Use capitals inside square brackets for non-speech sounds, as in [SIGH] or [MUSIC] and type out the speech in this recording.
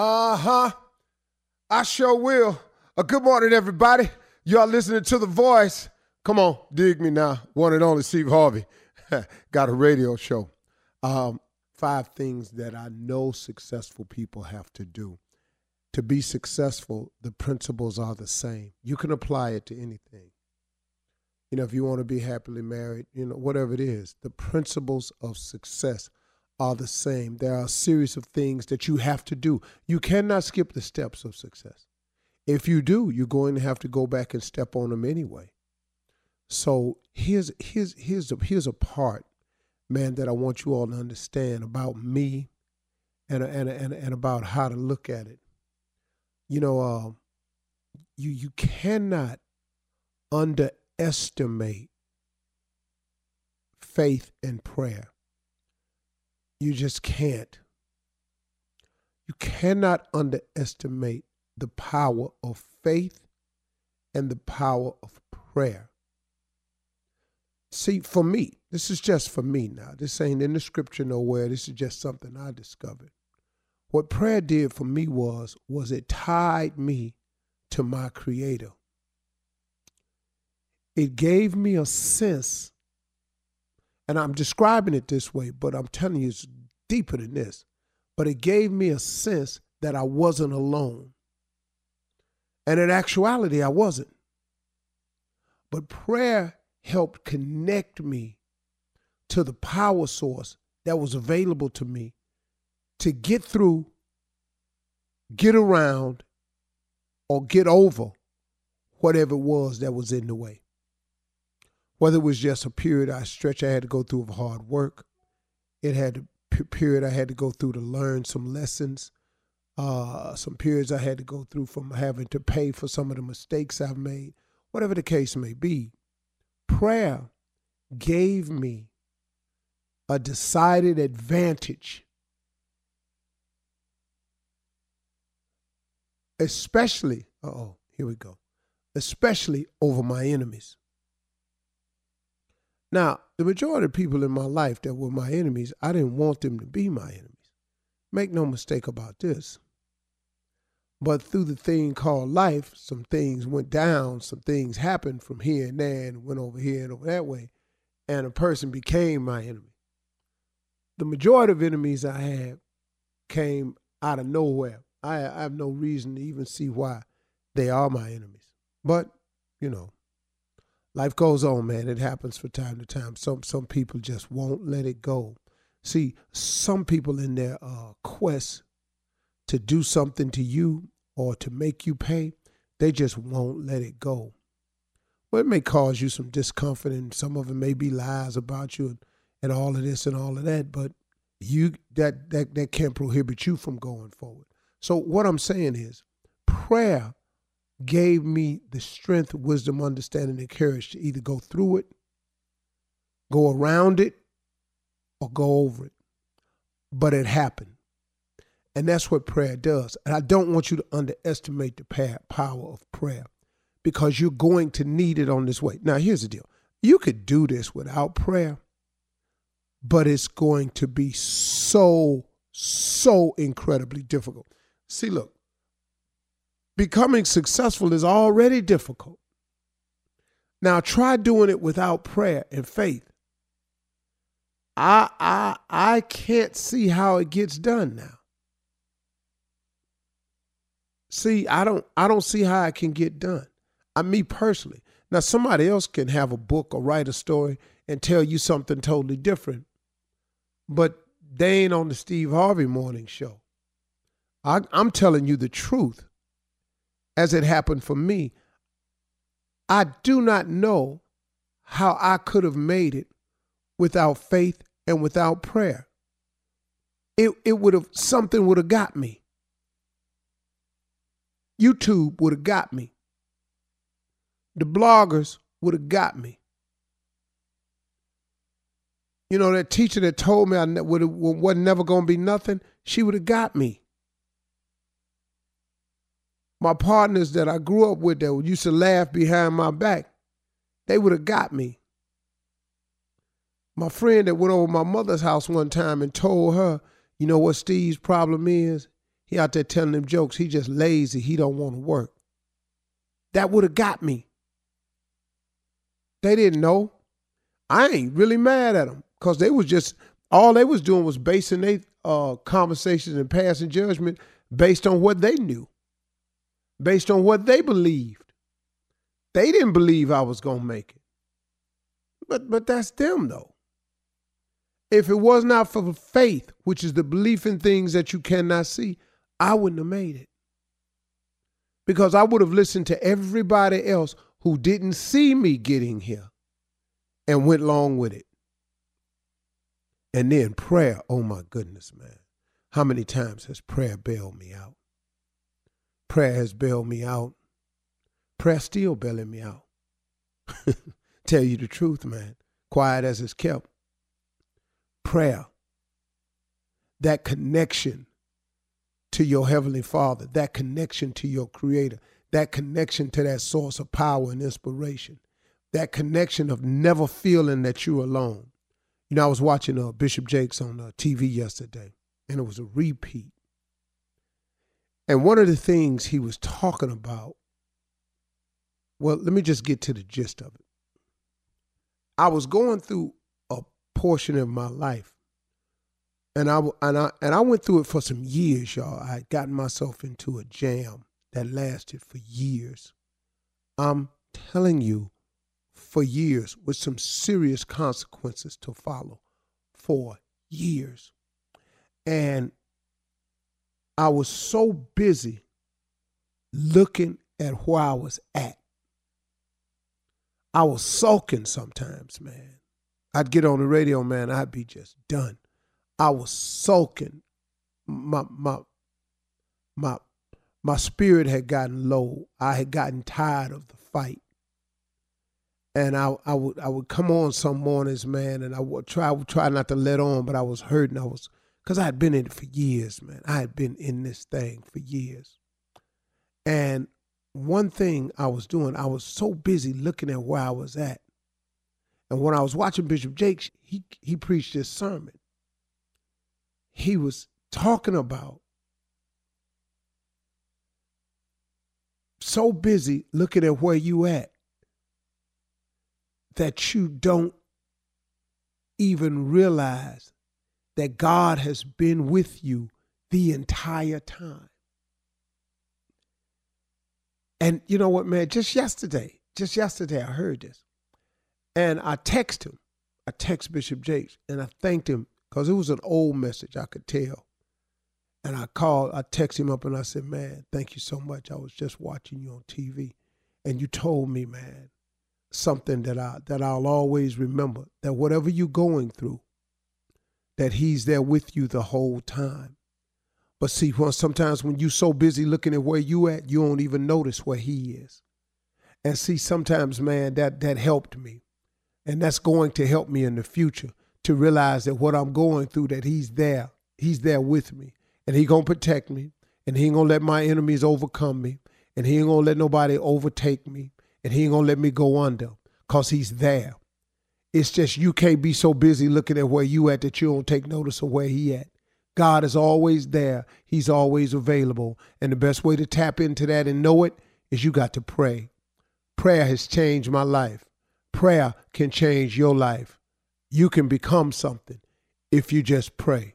Uh huh. I sure will. Uh, good morning, everybody. Y'all listening to The Voice. Come on, dig me now. One and only Steve Harvey. [LAUGHS] Got a radio show. Um, five things that I know successful people have to do. To be successful, the principles are the same. You can apply it to anything. You know, if you want to be happily married, you know, whatever it is, the principles of success are the same. There are a series of things that you have to do. You cannot skip the steps of success. If you do, you're going to have to go back and step on them anyway. So here's here's here's a, here's a part, man, that I want you all to understand about me, and and and and about how to look at it. You know, uh, you you cannot underestimate faith and prayer. You just can't. You cannot underestimate the power of faith and the power of prayer. See, for me, this is just for me now. This ain't in the scripture nowhere. This is just something I discovered. What prayer did for me was was it tied me to my creator. It gave me a sense and I'm describing it this way, but I'm telling you it's deeper than this. But it gave me a sense that I wasn't alone. And in actuality, I wasn't. But prayer helped connect me to the power source that was available to me to get through, get around, or get over whatever it was that was in the way. Whether it was just a period I stretch I had to go through of hard work, it had a period I had to go through to learn some lessons, uh, some periods I had to go through from having to pay for some of the mistakes I've made, whatever the case may be prayer gave me a decided advantage, especially, oh, here we go, especially over my enemies. Now, the majority of people in my life that were my enemies, I didn't want them to be my enemies. Make no mistake about this. But through the thing called life, some things went down, some things happened from here and there and went over here and over that way, and a person became my enemy. The majority of enemies I had came out of nowhere. I, I have no reason to even see why they are my enemies. But, you know, life goes on, man. It happens from time to time. Some some people just won't let it go. See, some people in their uh, quest to do something to you or to make you pay, they just won't let it go. Well, it may cause you some discomfort, and some of it may be lies about you and, and all of this and all of that, but you that, that that can't prohibit you from going forward. So what I'm saying is prayer gave me the strength, wisdom, understanding, and courage to either go through it, go around it, or go over it. But it happened. And that's what prayer does. And I don't want you to underestimate the power of prayer because you're going to need it on this way. Now, here's the deal you could do this without prayer, but it's going to be so, so incredibly difficult. See, look, becoming successful is already difficult. Now, try doing it without prayer and faith. I, I, I can't see how it gets done now see, I don't I don't see how it can get done. I me personally. Now somebody else can have a book or write a story and tell you something totally different. But they ain't on the Steve Harvey morning show. I, I'm telling you the truth as it happened for me. I do not know how I could have made it without faith and without prayer. It, it would have something would have got me. YouTube would have got me. The bloggers would have got me. You know, that teacher that told me I would wasn't never going to be nothing, she would have got me. My partners that I grew up with that used to laugh behind my back, they would have got me. My friend that went over my mother's house one time and told her, you know what Steve's problem is? He out there telling them jokes. He just lazy. He don't want to work. That would have got me. They didn't know. I ain't really mad at them because they was just all they was doing was basing their uh, conversations and passing judgment based on what they knew, based on what they believed. They didn't believe I was gonna make it. But but that's them though. If it was not for faith, which is the belief in things that you cannot see, I wouldn't have made it. Because I would have listened to everybody else who didn't see me getting here and went along with it. And then prayer, oh my goodness, man. How many times has prayer bailed me out? Prayer has bailed me out. Prayer still bailing me out. [LAUGHS] Tell you the truth, man. Quiet as it's kept. Prayer, that connection to your Heavenly Father, that connection to your Creator, that connection to that source of power and inspiration, that connection of never feeling that you're alone. You know, I was watching uh, Bishop Jakes on uh, TV yesterday, and it was a repeat. And one of the things he was talking about, well, let me just get to the gist of it. I was going through a portion of my life, and I and I and I went through it for some years, y'all. I had gotten myself into a jam that lasted for years. I'm telling you, for years with some serious consequences to follow for years. And I was so busy looking at where I was at. I was sulking sometimes, man. I'd get on the radio, man, I'd be just done. I was sulking. My my my my spirit had gotten low. I had gotten tired of the fight and I, I would I would come on some mornings, man, and I would try would try not to let on, but I was hurting. I was because I had been in it for years, man. I had been in this thing for years, and one thing I was doing, I was so busy looking at where I was at, and when I was watching Bishop Jakes, he he preached this sermon. He was talking about so busy looking at where you at that you don't even realize that God has been with you the entire time. And you know what, man? Just yesterday, just yesterday, I heard this. And I text him. I text Bishop Jakes and I thanked him because it was an old message, I could tell. And I called, I texted him up and I said, Man, thank you so much. I was just watching you on TV. And you told me, man, something that I that I'll always remember that whatever you're going through, that He's there with you the whole time. But see, well, sometimes when you're so busy looking at where you at, you don't even notice where He is. And see, sometimes, man, that that helped me, and that's going to help me in the future to realize that what I'm going through, that He's there, He's there with me, and He gonna protect me, and He ain't gonna let my enemies overcome me, and He ain't gonna let nobody overtake me and he ain't gonna let me go under because he's there. It's just you can't be so busy looking at where you at that you don't take notice of where he at. God is always there. He's always available. And the best way to tap into that and know it is you got to pray. Prayer has changed my life. Prayer can change your life. You can become something if you just pray.